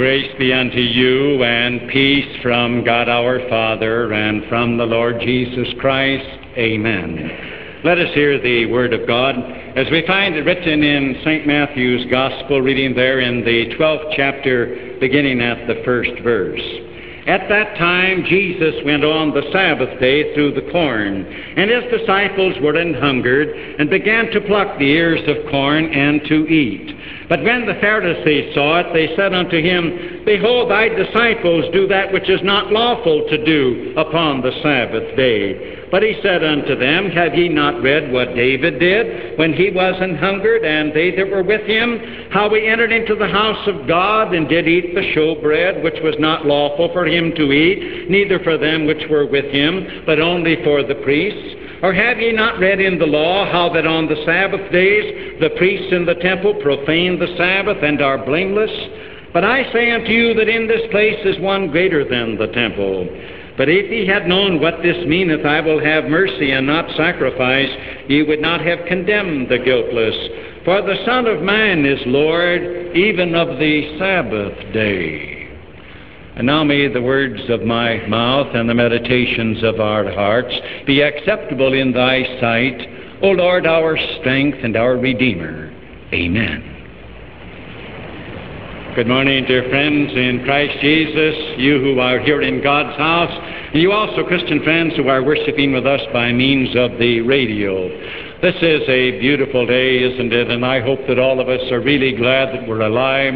Grace be unto you and peace from God our Father and from the Lord Jesus Christ. Amen. Let us hear the Word of God as we find it written in St. Matthew's Gospel, reading there in the 12th chapter, beginning at the first verse. At that time, Jesus went on the Sabbath day through the corn, and his disciples were an hungered, and began to pluck the ears of corn and to eat. But when the Pharisees saw it, they said unto him, Behold, thy disciples do that which is not lawful to do upon the Sabbath day. But he said unto them, Have ye not read what David did when he was an hungered, and they that were with him, how he entered into the house of God, and did eat the showbread, which was not lawful for him to eat, neither for them which were with him, but only for the priests? Or have ye not read in the law how that on the Sabbath days the priests in the temple profane the Sabbath and are blameless? But I say unto you that in this place is one greater than the temple. But if ye had known what this meaneth, I will have mercy and not sacrifice, ye would not have condemned the guiltless. For the Son of Man is Lord even of the Sabbath day. And now may the words of my mouth and the meditations of our hearts be acceptable in thy sight, O Lord, our strength and our Redeemer. Amen. Good morning, dear friends in Christ Jesus, you who are here in God's house, and you also, Christian friends, who are worshiping with us by means of the radio. This is a beautiful day, isn't it? And I hope that all of us are really glad that we're alive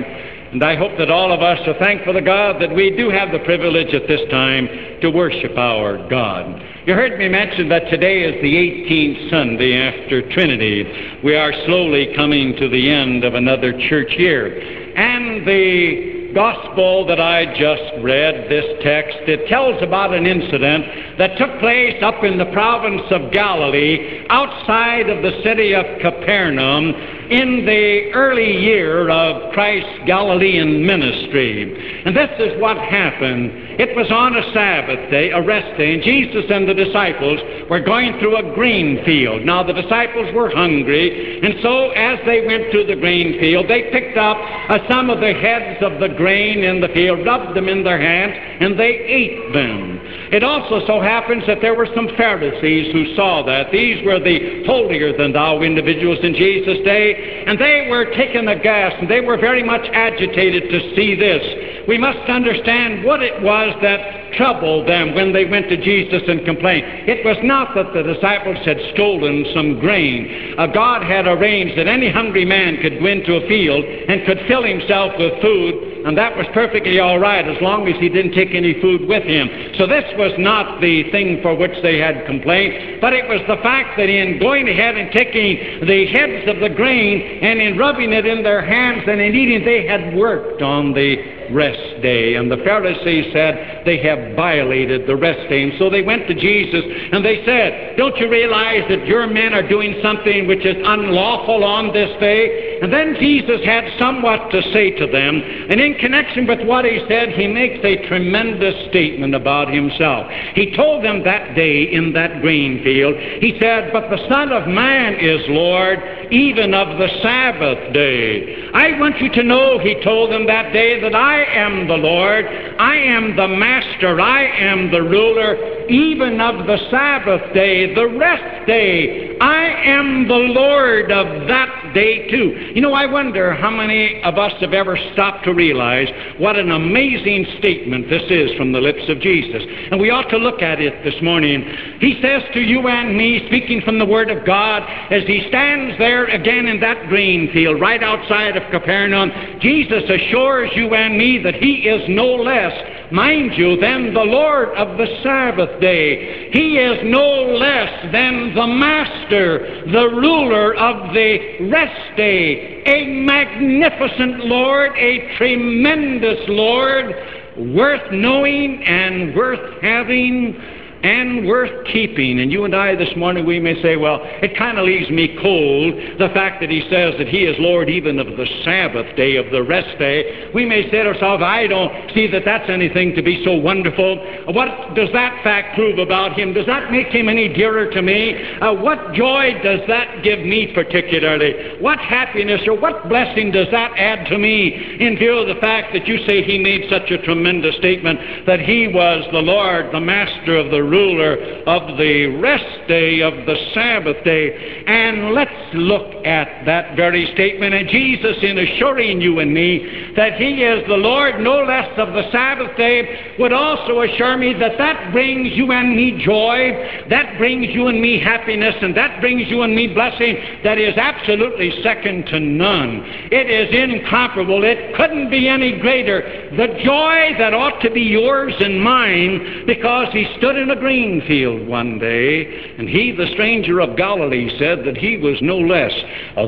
and I hope that all of us are thankful to God that we do have the privilege at this time to worship our God. You heard me mention that today is the 18th Sunday after Trinity. We are slowly coming to the end of another church year. And the gospel that I just read, this text, it tells about an incident that took place up in the province of Galilee, outside of the city of Capernaum, in the early year of Christ's Galilean ministry. And this is what happened. It was on a Sabbath day, a rest day, and Jesus and the disciples were going through a grain field. Now, the disciples were hungry, and so as they went through the grain field, they picked up uh, some of the heads of the grain in the field, rubbed them in their hands, and they ate them. It also so happens that there were some Pharisees who saw that. These were the holier than thou individuals in Jesus' day, and they were taken aghast, and they were very much agitated to see this. We must understand what it was that troubled them when they went to Jesus and complained. It was not that the disciples had stolen some grain. Uh, God had arranged that any hungry man could go into a field and could fill himself with food, and that was perfectly all right as long as he didn't take any food with him. So this was not the thing for which they had complained, but it was the fact that in going ahead and taking the heads of the grain and in rubbing it in their hands and in eating, they had worked on the rest day. And the Pharisees said, They have violated the rest day. And so they went to Jesus and they said, Don't you realize that your men are doing something which is unlawful on this day? And then Jesus had somewhat to say to them. And in connection with what he said, he makes a tremendous statement about himself. He told them that day in that grain field, he said, But the Son of Man is Lord even of the Sabbath day. I want you to know, he told them that day, that I am the Lord, I am the Master, I am the ruler, even of the Sabbath day, the rest day. I am the Lord of that day too. You know, I wonder how many of us have ever stopped to realize what an amazing statement this is from the lips of Jesus. And we ought to look at it this morning. He says to you and me, speaking from the Word of God, as he stands there again in that green field right outside of Capernaum, Jesus assures you and me that he is no less mind you, than the Lord of the Sabbath day. He is no less than the Master, the ruler of the rest day. A magnificent Lord, a tremendous Lord, worth knowing and worth having and worth keeping. And you and I this morning, we may say, well, it kind of leaves me cold, the fact that he says that he is Lord even of the Sabbath day, of the rest day. We may say to ourselves, I don't see that that's anything to be so wonderful. What does that fact prove about him? Does that make him any dearer to me? Uh, what joy does that give me particularly? What happiness or what blessing does that add to me in view of the fact that you say he made such a tremendous statement that he was the Lord, the master of the ruler of the rest day of the Sabbath day? And let's look at that very statement. And Jesus, in assuring you and me that he is the Lord no less of the Sabbath day, would also assure me that that brings you and me joy, that brings you and me happiness, and that brings you and me blessing that is absolutely second to none. It is incomparable. It couldn't be any greater. The joy that ought to be yours and mine because he stood in a green field one day, and he, the stranger of Galilee, said that he was no less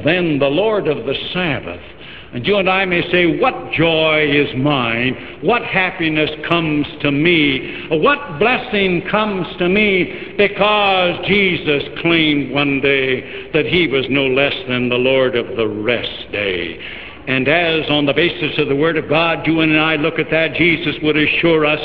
than the Lord of the Sabbath. And you and I may say, What joy is mine? What happiness comes to me? What blessing comes to me because Jesus claimed one day that he was no less than the Lord of the rest day. And as on the basis of the Word of God, you and I look at that, Jesus would assure us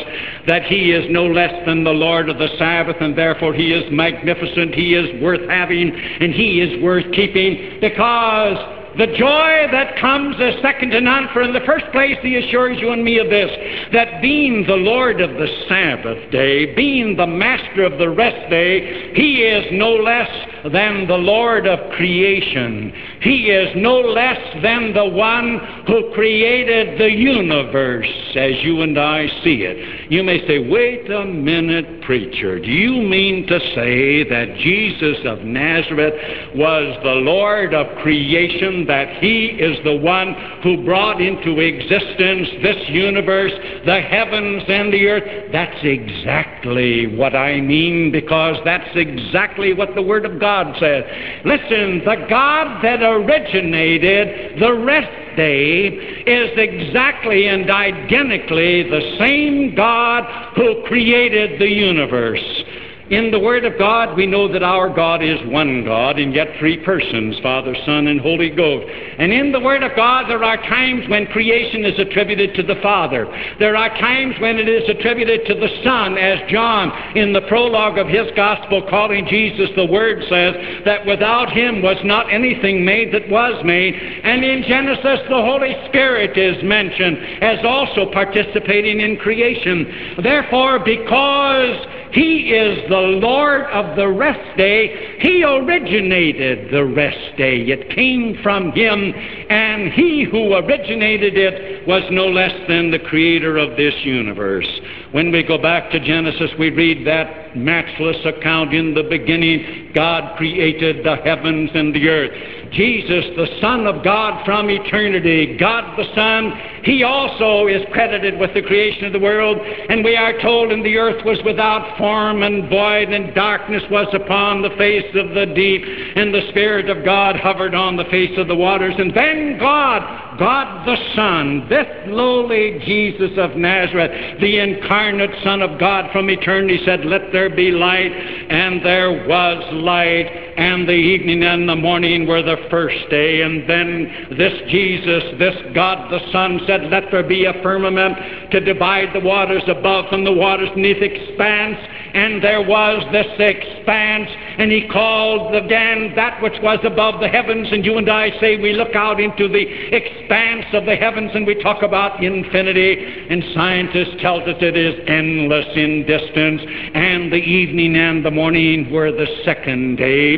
that He is no less than the Lord of the Sabbath, and therefore He is magnificent, He is worth having, and He is worth keeping, because the joy that comes is second to none, for in the first place he assures you and me of this, that being the Lord of the Sabbath day, being the master of the rest day, he is no less than the Lord of creation. He is no less than the one who created the universe as you and I see it. You may say, wait a minute, preacher. Do you mean to say that Jesus of Nazareth was the Lord of creation, that he is the one who brought into existence this universe, the heavens and the earth? That's exactly what I mean because that's exactly what the Word of God says. Listen, the God that originated the rest day is exactly and identically the same God who created the universe. In the Word of God, we know that our God is one God, and yet three persons Father, Son, and Holy Ghost. And in the Word of God, there are times when creation is attributed to the Father. There are times when it is attributed to the Son, as John, in the prologue of his Gospel, calling Jesus the Word, says that without him was not anything made that was made. And in Genesis, the Holy Spirit is mentioned as also participating in creation. Therefore, because he is the Lord of the rest day. He originated the rest day. It came from Him, and He who originated it was no less than the creator of this universe. When we go back to Genesis, we read that matchless account in the beginning, God created the heavens and the earth. Jesus, the Son of God from eternity, God the Son, He also is credited with the creation of the world. And we are told, and the earth was without form and void, and darkness was upon the face of the deep, and the Spirit of God hovered on the face of the waters. And then God, God the Son, this lowly Jesus of Nazareth, the incarnate Son of God from eternity, said, Let there be light, and there was light and the evening and the morning were the first day. And then this Jesus, this God the Son, said, Let there be a firmament to divide the waters above from the waters beneath expanse. And there was this expanse, and he called again that which was above the heavens. And you and I say we look out into the expanse of the heavens and we talk about infinity. And scientists tell us it is endless in distance. And the evening and the morning were the second day.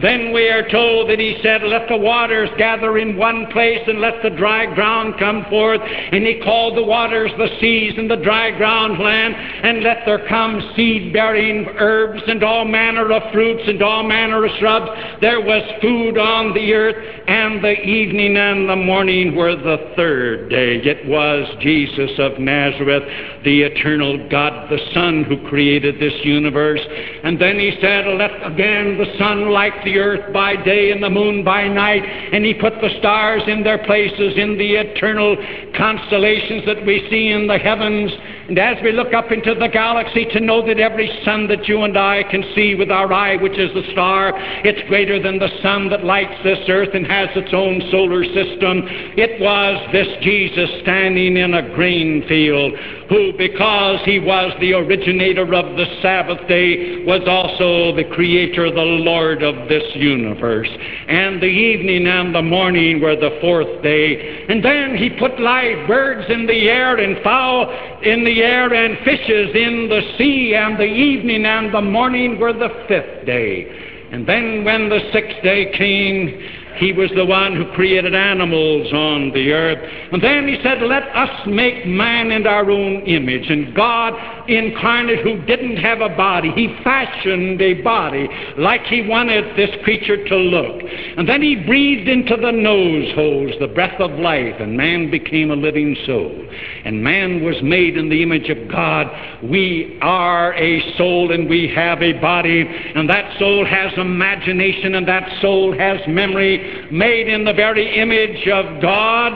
Then we are told that he said, Let the waters gather in one place and let the dry ground come forth. And he called the waters the seas and the dry ground land, and let there come seed bearing herbs and all manner of fruits and all manner of shrubs. There was food on the earth, and the evening and the morning were the third day. It was Jesus of Nazareth, the eternal God, the Son, who created this universe. And then he said, Let again the sun light the earth by day and the moon by night, and He put the stars in their places in the eternal constellations that we see in the heavens. And as we look up into the galaxy to know that every sun that you and I can see with our eye, which is the star, it's greater than the sun that lights this earth and has its own solar system. It was this Jesus standing in a grain field who, because he was the originator of the Sabbath day, was also the creator, the Lord of this universe. And the evening and the morning were the fourth day. And then he put live birds in the air and fowl in the air and fishes in the sea. And the evening and the morning were the fifth day. And then when the sixth day came, he was the one who created animals on the earth. And then he said, Let us make man in our own image. And God incarnate, who didn't have a body, he fashioned a body like he wanted this creature to look. And then he breathed into the nose holes the breath of life, and man became a living soul. And man was made in the image of God. We are a soul and we have a body, and that soul has imagination, and that soul has memory made in the very image of God.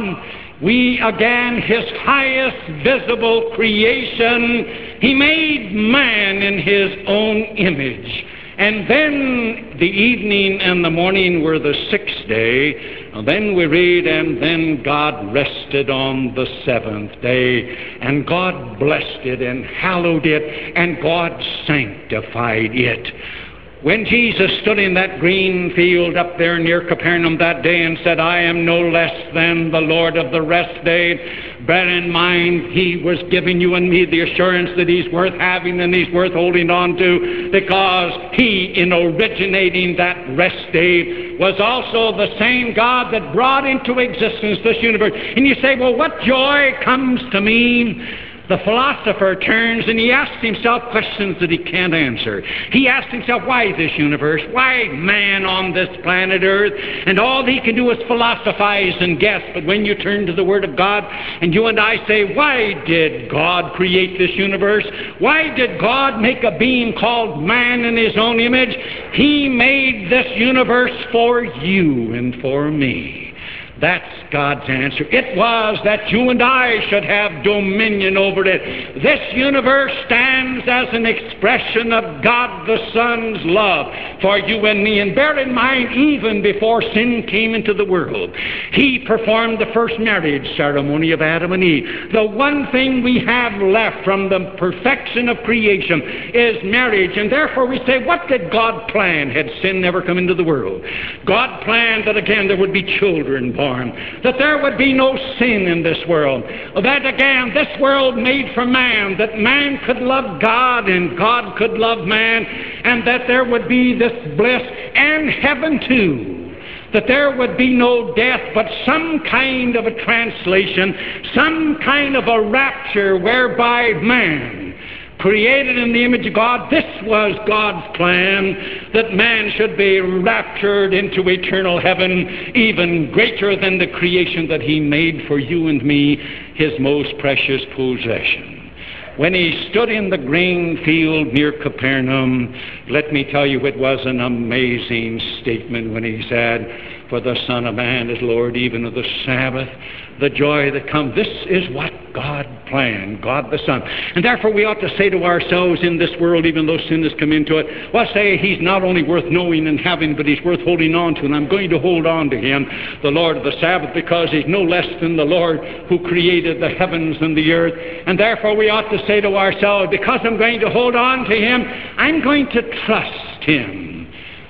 We, again, his highest visible creation, he made man in his own image. And then the evening and the morning were the sixth day. And then we read, and then God rested on the seventh day. And God blessed it and hallowed it, and God sanctified it. When Jesus stood in that green field up there near Capernaum that day and said, I am no less than the Lord of the rest day, bear in mind He was giving you and me the assurance that He's worth having and He's worth holding on to because He, in originating that rest day, was also the same God that brought into existence this universe. And you say, well, what joy comes to me? The philosopher turns and he asks himself questions that he can't answer. He asks himself, why this universe? Why man on this planet Earth? And all he can do is philosophize and guess. But when you turn to the Word of God and you and I say, why did God create this universe? Why did God make a being called man in his own image? He made this universe for you and for me. That's God's answer. It was that you and I should have dominion over it. This universe stands as an expression of God the Son's love for you and me. And bear in mind, even before sin came into the world, He performed the first marriage ceremony of Adam and Eve. The one thing we have left from the perfection of creation is marriage. And therefore we say, what did God plan had sin never come into the world? God planned that again there would be children born that there would be no sin in this world. That again, this world made for man, that man could love God and God could love man, and that there would be this bliss and heaven too that there would be no death, but some kind of a translation, some kind of a rapture whereby man created in the image of God. This was God's plan that man should be raptured into eternal heaven, even greater than the creation that He made for you and me, His most precious possession. When he stood in the grain field near Capernaum, let me tell you, it was an amazing statement when he said, For the Son of Man is Lord even of the Sabbath the joy that comes. This is what God planned, God the Son. And therefore we ought to say to ourselves in this world, even though sin has come into it, well, say He's not only worth knowing and having, but He's worth holding on to. And I'm going to hold on to Him, the Lord of the Sabbath, because He's no less than the Lord who created the heavens and the earth. And therefore we ought to say to ourselves, because I'm going to hold on to Him, I'm going to trust Him.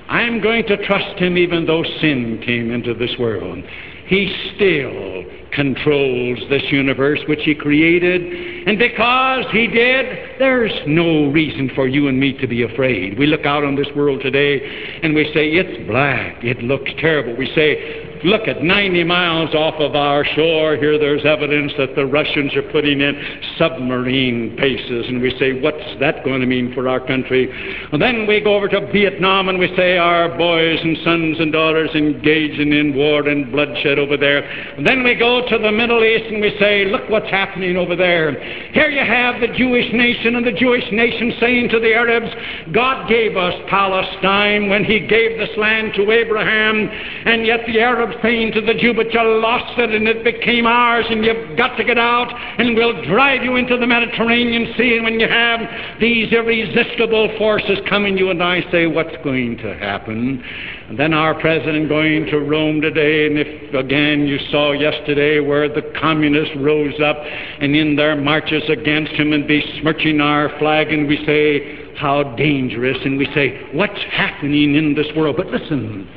I'm going to trust Him even though sin came into this world. He still controls this universe which He created. And because He did, there's no reason for you and me to be afraid. We look out on this world today and we say, it's black, it looks terrible. We say, Look at 90 miles off of our shore. Here there's evidence that the Russians are putting in submarine bases. And we say, what's that going to mean for our country? And then we go over to Vietnam and we say, our boys and sons and daughters engaging in war and bloodshed over there. And then we go to the Middle East and we say, look what's happening over there. Here you have the Jewish nation and the Jewish nation saying to the Arabs, God gave us Palestine when he gave this land to Abraham. And yet the Arabs Arab saying to the Jew, but you lost it and it became ours and you've got to get out and we'll drive you into the Mediterranean Sea. And when you have these irresistible forces coming, you and I say, what's going to happen? And then our president going to Rome today, and if again you saw yesterday where the communists rose up and in their marches against him and besmirching our flag, and we say, how dangerous, and we say, what's happening in this world? But listen,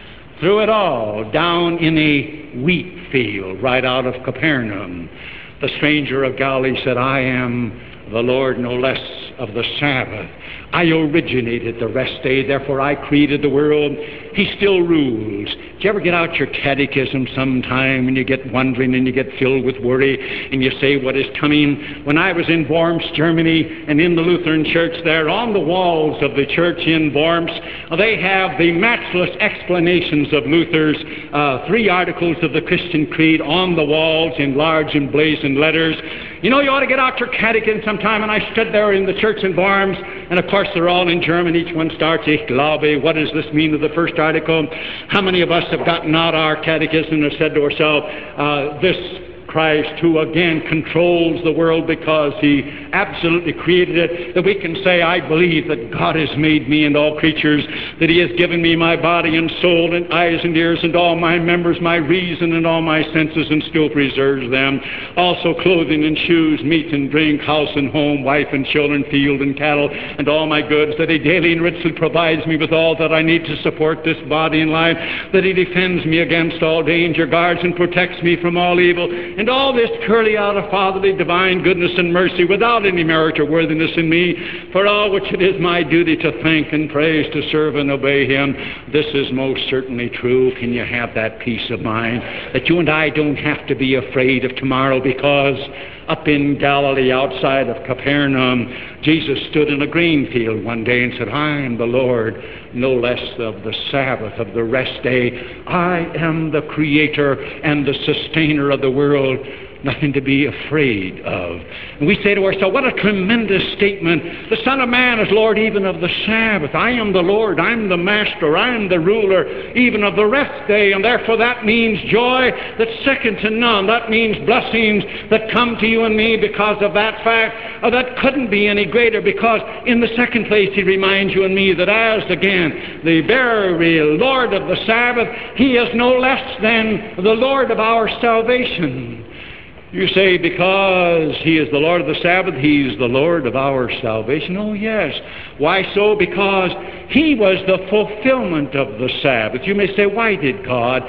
through it all, down in a wheat field right out of Capernaum, the stranger of Galilee said, I am the Lord no less of the Sabbath. I originated the rest day, therefore I created the world. He still rules. Do you ever get out your catechism sometime and you get wondering and you get filled with worry and you say what is coming? When I was in Worms, Germany, and in the Lutheran church there, on the walls of the church in Worms, they have the matchless explanations of Luther's uh, three articles of the Christian Creed on the walls in large emblazoned letters. You know, you ought to get out your catechism sometime, and I stood there in the church in Worms, and of course they're all in German. Each one starts, Ich glaube. What does this mean to the first article? How many of us have gotten out our catechism and said to ourselves, uh, this Christ, who again controls the world because he absolutely created it, that we can say, I believe that God has made me and all creatures, that he has given me my body and soul and eyes and ears and all my members, my reason and all my senses, and still preserves them. Also clothing and shoes, meat and drink, house and home, wife and children, field and cattle, and all my goods, that he daily and richly provides me with all that I need to support this body and life, that he defends me against all danger, guards and protects me from all evil, and all this purely out of fatherly divine goodness and mercy without any merit or worthiness in me, for all which it is my duty to thank and praise, to serve and obey him. This is most certainly true. Can you have that peace of mind that you and I don't have to be afraid of tomorrow because up in Galilee outside of Capernaum, Jesus stood in a green field one day and said, I am the Lord, no less of the Sabbath, of the rest day. I am the creator and the sustainer of the world nothing to be afraid of. And we say to ourselves, what a tremendous statement. The Son of Man is Lord even of the Sabbath. I am the Lord. I'm the Master. I am the ruler even of the rest day. And therefore that means joy that's second to none. That means blessings that come to you and me because of that fact. Oh, that couldn't be any greater because in the second place he reminds you and me that as, again, the very Lord of the Sabbath, he is no less than the Lord of our salvation. You say, because He is the Lord of the Sabbath, He's the Lord of our salvation. Oh, yes. Why so? Because He was the fulfillment of the Sabbath. You may say, why did God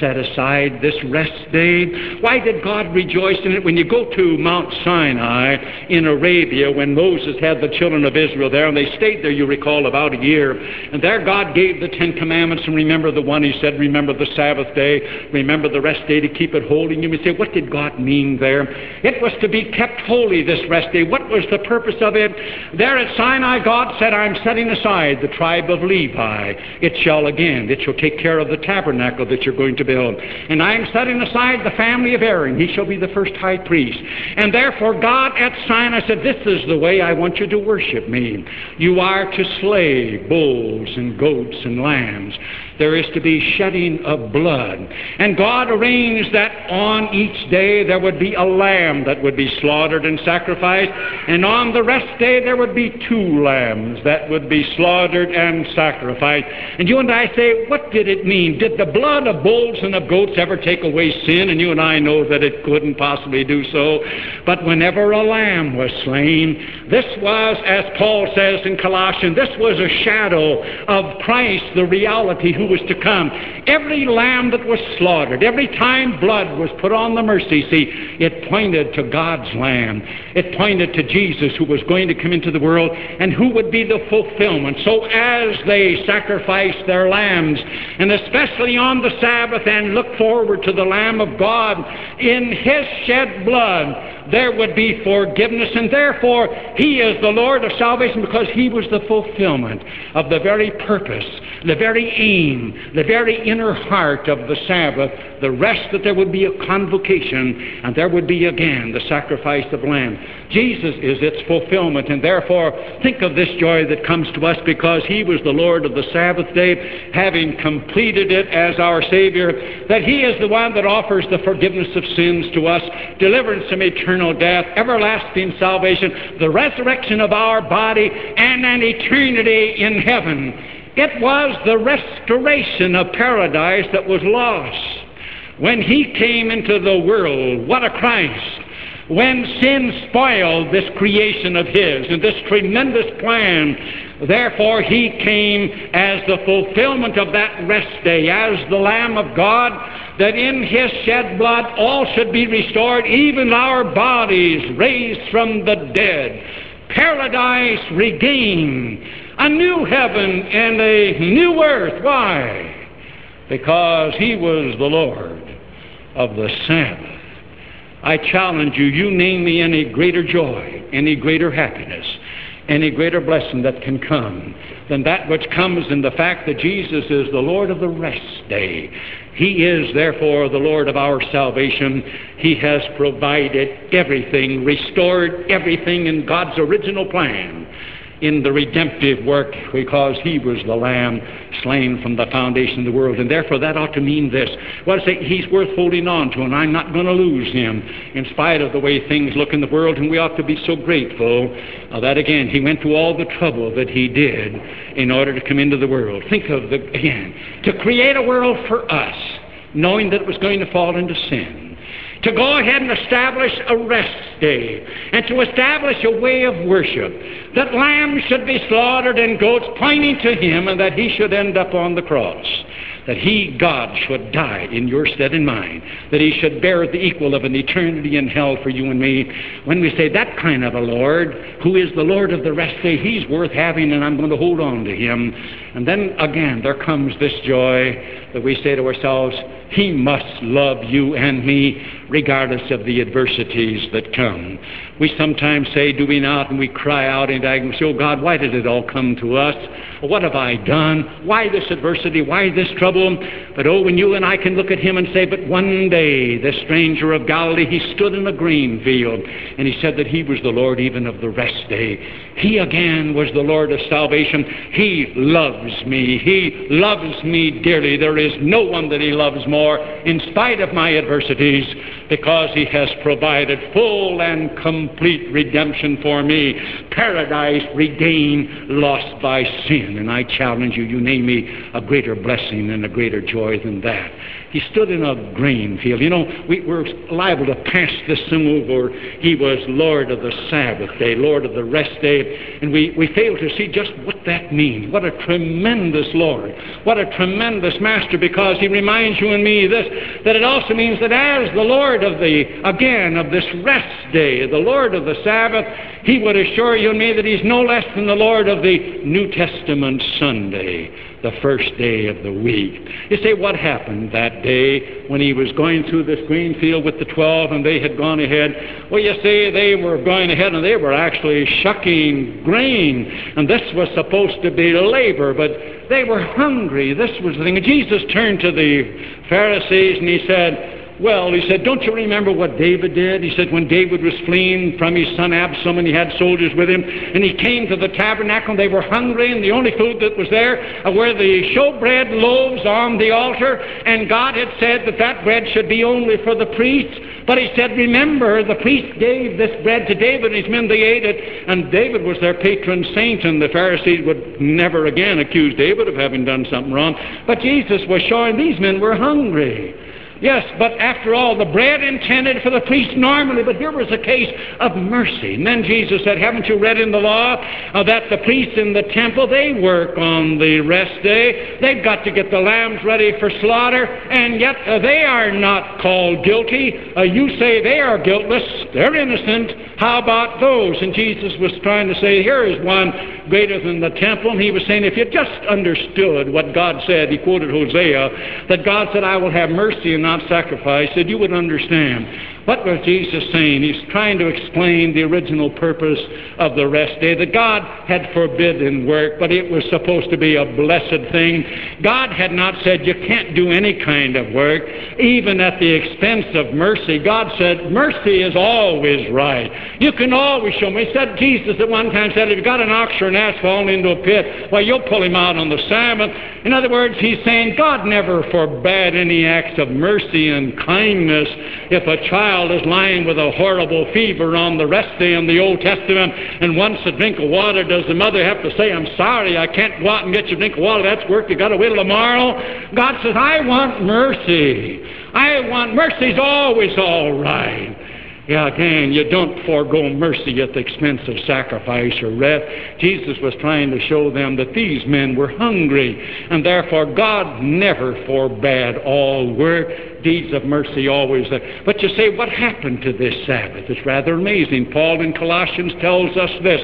set aside this rest day? Why did God rejoice in it? When you go to Mount Sinai in Arabia, when Moses had the children of Israel there, and they stayed there, you recall, about a year, and there God gave the Ten Commandments, and remember the one He said, remember the Sabbath day, remember the rest day to keep it holy. You may say, what did God mean? There. It was to be kept holy this rest day. What was the purpose of it? There at Sinai, God said, I'm setting aside the tribe of Levi. It shall again, it shall take care of the tabernacle that you're going to build. And I am setting aside the family of Aaron. He shall be the first high priest. And therefore, God at Sinai said, This is the way I want you to worship me. You are to slay bulls and goats and lambs there is to be shedding of blood. And God arranged that on each day there would be a lamb that would be slaughtered and sacrificed, and on the rest day there would be two lambs that would be slaughtered and sacrificed. And you and I say, what did it mean? Did the blood of bulls and of goats ever take away sin? And you and I know that it couldn't possibly do so. But whenever a lamb was slain, this was, as Paul says in Colossians, this was a shadow of Christ, the reality who was to come. Every lamb that was slaughtered, every time blood was put on the mercy seat, it pointed to God's lamb. It pointed to Jesus who was going to come into the world and who would be the fulfillment. So as they sacrificed their lambs, and especially on the Sabbath, and looked forward to the Lamb of God, in His shed blood, there would be forgiveness, and therefore He is the Lord of salvation because He was the fulfillment of the very purpose, the very aim, the very inner heart of the Sabbath, the rest that there would be a convocation, and there would be again the sacrifice of lamb. Jesus is its fulfillment, and therefore think of this joy that comes to us because He was the Lord of the Sabbath day, having completed it as our Savior, that He is the one that offers the forgiveness of sins to us, deliverance from eternal death, everlasting salvation, the resurrection of our body, and an eternity in heaven. It was the restoration of paradise that was lost. When He came into the world, what a Christ! When sin spoiled this creation of His and this tremendous plan. Therefore, He came as the fulfillment of that rest day, as the Lamb of God, that in His shed blood all should be restored, even our bodies raised from the dead, paradise regained, a new heaven and a new earth. Why? Because He was the Lord of the Sabbath. I challenge you, you name me any greater joy, any greater happiness, any greater blessing that can come than that which comes in the fact that Jesus is the Lord of the rest day. He is, therefore, the Lord of our salvation. He has provided everything, restored everything in God's original plan in the redemptive work because he was the lamb slain from the foundation of the world. And therefore that ought to mean this. Well, say he's worth holding on to and I'm not going to lose him in spite of the way things look in the world and we ought to be so grateful uh, that again he went to all the trouble that he did in order to come into the world. Think of the, again, to create a world for us knowing that it was going to fall into sin to go ahead and establish a rest day and to establish a way of worship, that lambs should be slaughtered and goats pointing to him and that he should end up on the cross. That he, God, should die in your stead and mine. That he should bear the equal of an eternity in hell for you and me. When we say that kind of a Lord, who is the Lord of the rest day, he's worth having and I'm going to hold on to him. And then again, there comes this joy that we say to ourselves, he must love you and me regardless of the adversities that come. We sometimes say, do we not? And we cry out in agony, oh God, why did it all come to us? What have I done? Why this adversity? Why this trouble? But oh, when you and I can look at him and say, but one day, the stranger of Galilee, he stood in a green field and he said that he was the Lord even of the rest day. He again was the Lord of salvation. He loves me. He loves me dearly. There is no one that he loves more in spite of my adversities because he has provided full and complete redemption for me. Paradise regained, lost by sin. And I challenge you, you name me a greater blessing and a greater joy than that. He stood in a grain field. You know, we, we're liable to pass this some over. He was Lord of the Sabbath day, Lord of the rest day, and we, we fail to see just what that means. What a tremendous Lord. What a tremendous Master, because He reminds you and me this, that it also means that as the Lord of the, again, of this rest day, the Lord of the Sabbath, He would assure you and me that He's no less than the Lord of the New Testament Sunday the first day of the week. You say, what happened that day when he was going through this green field with the twelve and they had gone ahead? Well, you see, they were going ahead and they were actually shucking grain, and this was supposed to be labor, but they were hungry. This was the thing. Jesus turned to the Pharisees and he said, well, he said, don't you remember what David did? He said, when David was fleeing from his son Absalom and he had soldiers with him, and he came to the tabernacle and they were hungry, and the only food that was there were the showbread loaves on the altar, and God had said that that bread should be only for the priests. But he said, remember, the priest gave this bread to David, and his men, they ate it, and David was their patron saint, and the Pharisees would never again accuse David of having done something wrong. But Jesus was showing these men were hungry. Yes, but after all, the bread intended for the priest normally, but here was a case of mercy. And then Jesus said, Haven't you read in the law uh, that the priests in the temple, they work on the rest day? They've got to get the lambs ready for slaughter, and yet uh, they are not called guilty. Uh, you say they are guiltless, they're innocent. How about those? And Jesus was trying to say, Here is one greater than the temple. And he was saying, if you just understood what God said, he quoted Hosea, that God said, I will have mercy and not sacrifice, that you would understand. What was Jesus saying? He's trying to explain the original purpose of the rest day, that God had forbidden work, but it was supposed to be a blessed thing. God had not said you can't do any kind of work, even at the expense of mercy. God said mercy is always right. You can always show me. He said, Jesus at one time said, if you've got an ox or an ass falling into a pit, well, you'll pull him out on the Sabbath. In other words, he's saying God never forbade any acts of mercy and kindness if a child child is lying with a horrible fever on the rest day in the Old Testament and wants a drink of water, does the mother have to say, I'm sorry, I can't go out and get you a drink of water, that's work, you got to wait till tomorrow? God says, I want mercy. I want mercy's always all right. Yeah, again, you don't forego mercy at the expense of sacrifice or rest. Jesus was trying to show them that these men were hungry, and therefore God never forbade all work deeds of mercy always there. But you say, what happened to this Sabbath? It's rather amazing. Paul in Colossians tells us this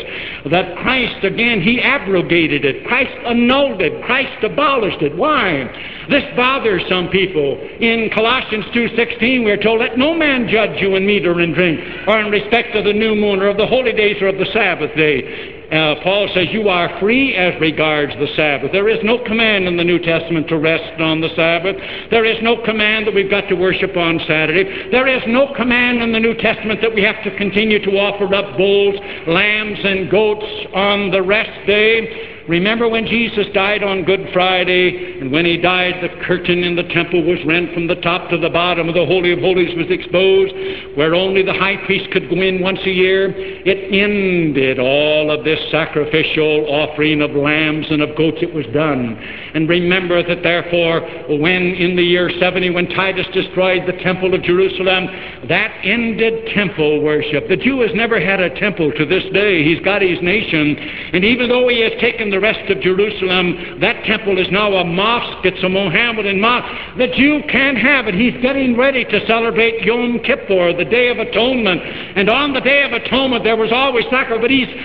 that Christ, again, he abrogated it. Christ annulled it. Christ abolished it. Why? This bothers some people. In Colossians 2.16, we're told, Let no man judge you in meat or in drink, or in respect of the new moon, or of the holy days, or of the Sabbath day. Uh, Paul says, You are free as regards the Sabbath. There is no command in the New Testament to rest on the Sabbath. There is no command that we've got to worship on Saturday. There is no command in the New Testament that we have to continue to offer up bulls, lambs, and goats on the rest day. Remember when Jesus died on Good Friday, and when he died, the curtain in the temple was rent from the top to the bottom, and the Holy of Holies was exposed, where only the high priest could go in once a year. It ended all of this sacrificial offering of lambs and of goats. It was done. And remember that therefore, when in the year 70, when Titus destroyed the temple of Jerusalem, that ended temple worship. The Jew has never had a temple to this day. He's got his nation, and even though he has taken the rest of Jerusalem. That temple is now a mosque. It's a Mohammedan mosque. The Jew can't have it. He's getting ready to celebrate Yom Kippur, the Day of Atonement. And on the Day of Atonement, there was always sacrifice.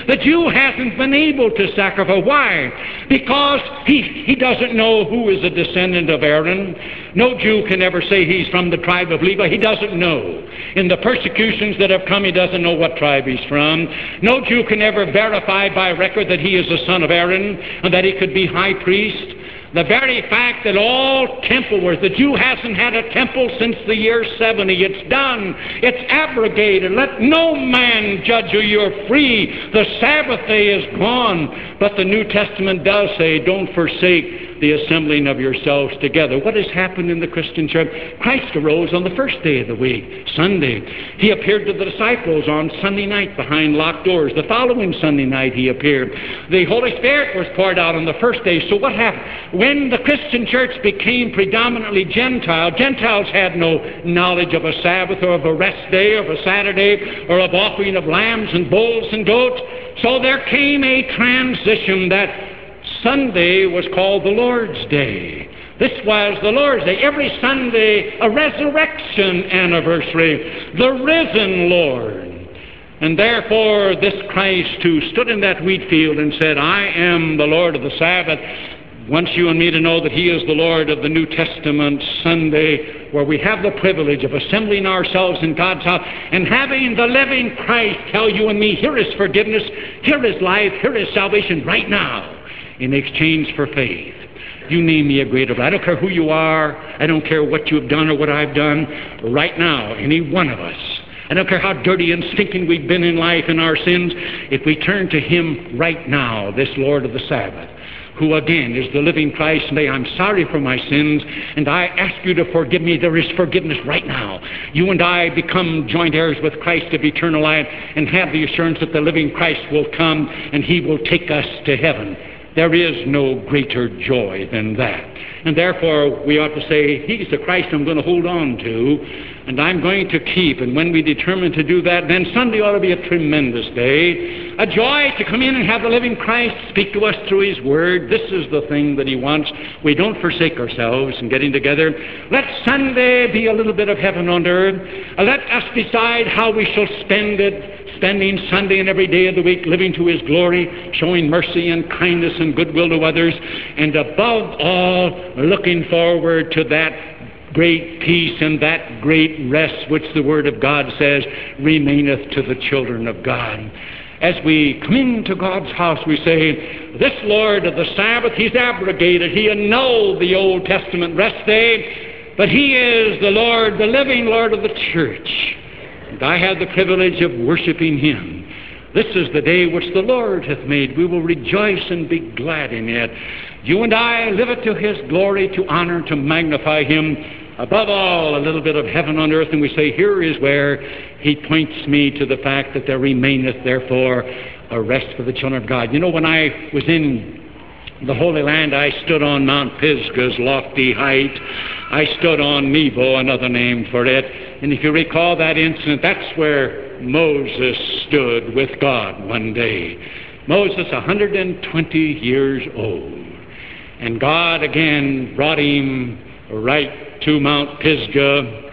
The Jew hasn't been able to sacrifice. Why? Because he, he doesn't know who is a descendant of Aaron. No Jew can ever say he's from the tribe of Levi. He doesn't know. In the persecutions that have come, he doesn't know what tribe he's from. No Jew can ever verify by record that he is a son of Aaron and that he could be high priest. The very fact that all temple worship, the Jew hasn't had a temple since the year 70. It's done. It's abrogated. Let no man judge you. You're free. The Sabbath day is gone. But the New Testament does say, don't forsake the assembling of yourselves together. What has happened in the Christian church? Christ arose on the first day of the week, Sunday. He appeared to the disciples on Sunday night behind locked doors. The following Sunday night he appeared. The Holy Spirit was poured out on the first day. So what happened? When the Christian church became predominantly Gentile, Gentiles had no knowledge of a Sabbath or of a rest day or of a Saturday or of offering of lambs and bulls and goats. So there came a transition that Sunday was called the Lord's Day. This was the Lord's Day. Every Sunday, a resurrection anniversary. The risen Lord. And therefore, this Christ who stood in that wheat field and said, I am the Lord of the Sabbath, wants you and me to know that He is the Lord of the New Testament Sunday, where we have the privilege of assembling ourselves in God's house and having the living Christ tell you and me, here is forgiveness, here is life, here is salvation right now in exchange for faith. You name me a greater. I don't care who you are. I don't care what you have done or what I've done. Right now, any one of us. I don't care how dirty and stinking we've been in life in our sins. If we turn to Him right now, this Lord of the Sabbath, who again is the living Christ, and say, I'm sorry for my sins, and I ask you to forgive me. There is forgiveness right now. You and I become joint heirs with Christ of eternal life and have the assurance that the living Christ will come and He will take us to heaven. There is no greater joy than that. And therefore, we ought to say, He's the Christ I'm going to hold on to, and I'm going to keep. And when we determine to do that, then Sunday ought to be a tremendous day. A joy to come in and have the living Christ speak to us through His Word. This is the thing that He wants. We don't forsake ourselves in getting together. Let Sunday be a little bit of heaven on earth. Let us decide how we shall spend it spending Sunday and every day of the week living to His glory, showing mercy and kindness and goodwill to others, and above all, looking forward to that great peace and that great rest which the Word of God says remaineth to the children of God. As we come into God's house, we say, This Lord of the Sabbath, He's abrogated. He annulled the Old Testament rest day, but He is the Lord, the living Lord of the church. And I have the privilege of worshiping Him. This is the day which the Lord hath made. We will rejoice and be glad in it. You and I live it to His glory, to honor, to magnify Him. Above all, a little bit of heaven on earth, and we say, Here is where He points me to the fact that there remaineth, therefore, a rest for the children of God. You know, when I was in the Holy Land, I stood on Mount Pisgah's lofty height. I stood on Nebo, another name for it. And if you recall that incident, that's where Moses stood with God one day. Moses, 120 years old. And God again brought him right to Mount Pisgah.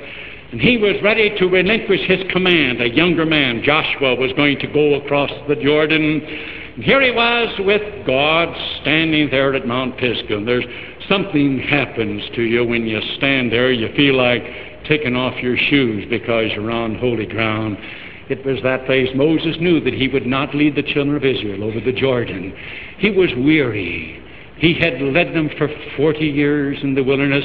And he was ready to relinquish his command. A younger man, Joshua, was going to go across the Jordan. Here he was with God standing there at Mount Pisgah. And there's something happens to you when you stand there. You feel like taking off your shoes because you're on holy ground. It was that place Moses knew that he would not lead the children of Israel over the Jordan. He was weary. He had led them for 40 years in the wilderness.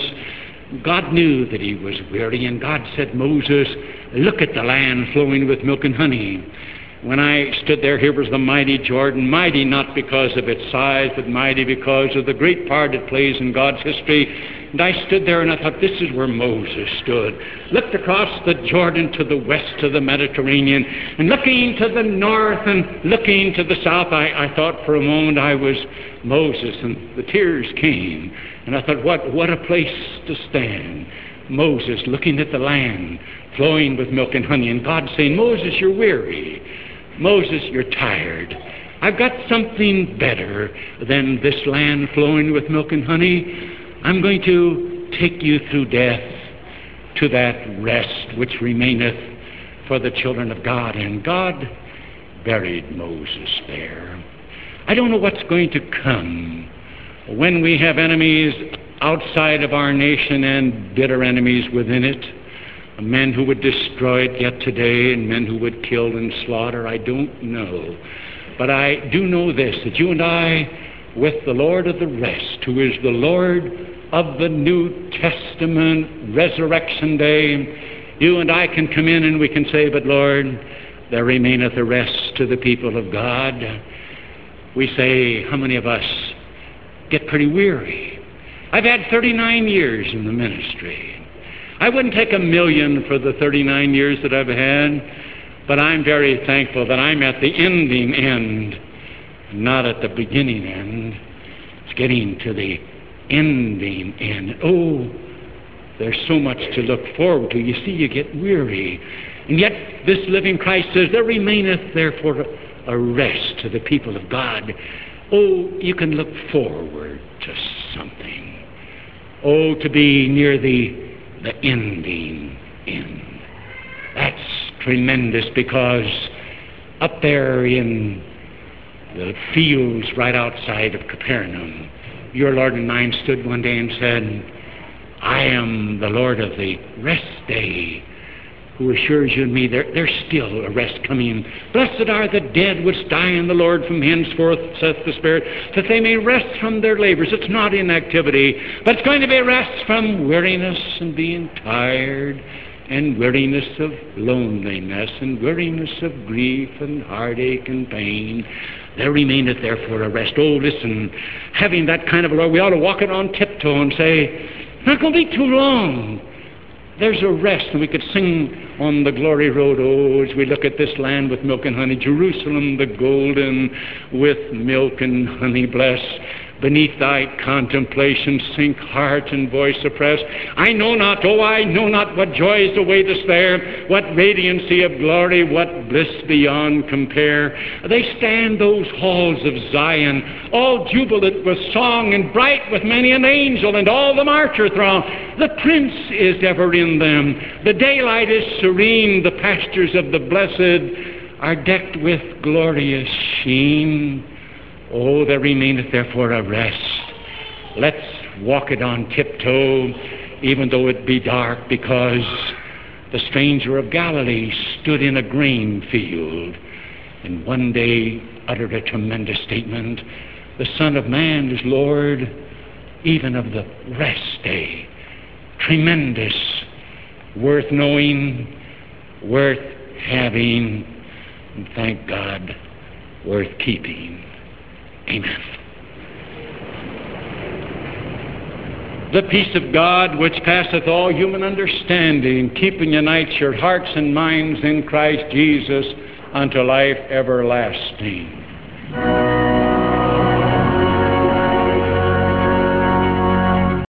God knew that he was weary, and God said, Moses, look at the land flowing with milk and honey. When I stood there, here was the mighty Jordan, mighty not because of its size, but mighty because of the great part it plays in God's history. And I stood there and I thought, this is where Moses stood. Looked across the Jordan to the west of the Mediterranean, and looking to the north and looking to the south, I, I thought for a moment I was Moses, and the tears came. And I thought, what, what a place to stand. Moses looking at the land flowing with milk and honey, and God saying, Moses, you're weary. Moses, you're tired. I've got something better than this land flowing with milk and honey. I'm going to take you through death to that rest which remaineth for the children of God. And God buried Moses there. I don't know what's going to come when we have enemies outside of our nation and bitter enemies within it men who would destroy it yet today and men who would kill and slaughter. I don't know. But I do know this that you and I, with the Lord of the rest, who is the Lord of the New Testament resurrection day, you and I can come in and we can say, But Lord, there remaineth a rest to the people of God. We say, How many of us get pretty weary? I've had 39 years in the ministry. I wouldn't take a million for the 39 years that I've had, but I'm very thankful that I'm at the ending end, not at the beginning end. It's getting to the ending end. Oh, there's so much to look forward to. You see, you get weary. And yet, this living Christ says, There remaineth therefore a rest to the people of God. Oh, you can look forward to something. Oh, to be near the the ending end. That's tremendous because up there in the fields right outside of Capernaum, your Lord and mine stood one day and said, I am the Lord of the rest day who assures you and me there, there's still a rest coming. Blessed are the dead which die in the Lord from henceforth, saith the Spirit, that they may rest from their labors. It's not inactivity, but it's going to be rest from weariness and being tired, and weariness of loneliness, and weariness of grief, and heartache, and pain. There remaineth therefore a rest. Oh, listen, having that kind of a Lord, we ought to walk it on tiptoe and say, not going to be too long. There's a rest, and we could sing on the glory road, oh, as we look at this land with milk and honey, Jerusalem the golden with milk and honey, bless. Beneath thy contemplation sink heart and voice oppressed. I know not, oh, I know not what joys await us there, what radiancy of glory, what bliss beyond compare. They stand those halls of Zion, all jubilant with song and bright with many an angel and all the marcher throng. The Prince is ever in them. The daylight is serene, the pastures of the blessed are decked with glorious sheen. Oh, there remaineth therefore a rest. Let's walk it on tiptoe, even though it be dark, because the stranger of Galilee stood in a grain field and one day uttered a tremendous statement The Son of Man is Lord even of the rest day. Tremendous, worth knowing, worth having, and thank God, worth keeping. Amen. The peace of God, which passeth all human understanding, keep and unite your hearts and minds in Christ Jesus unto life everlasting.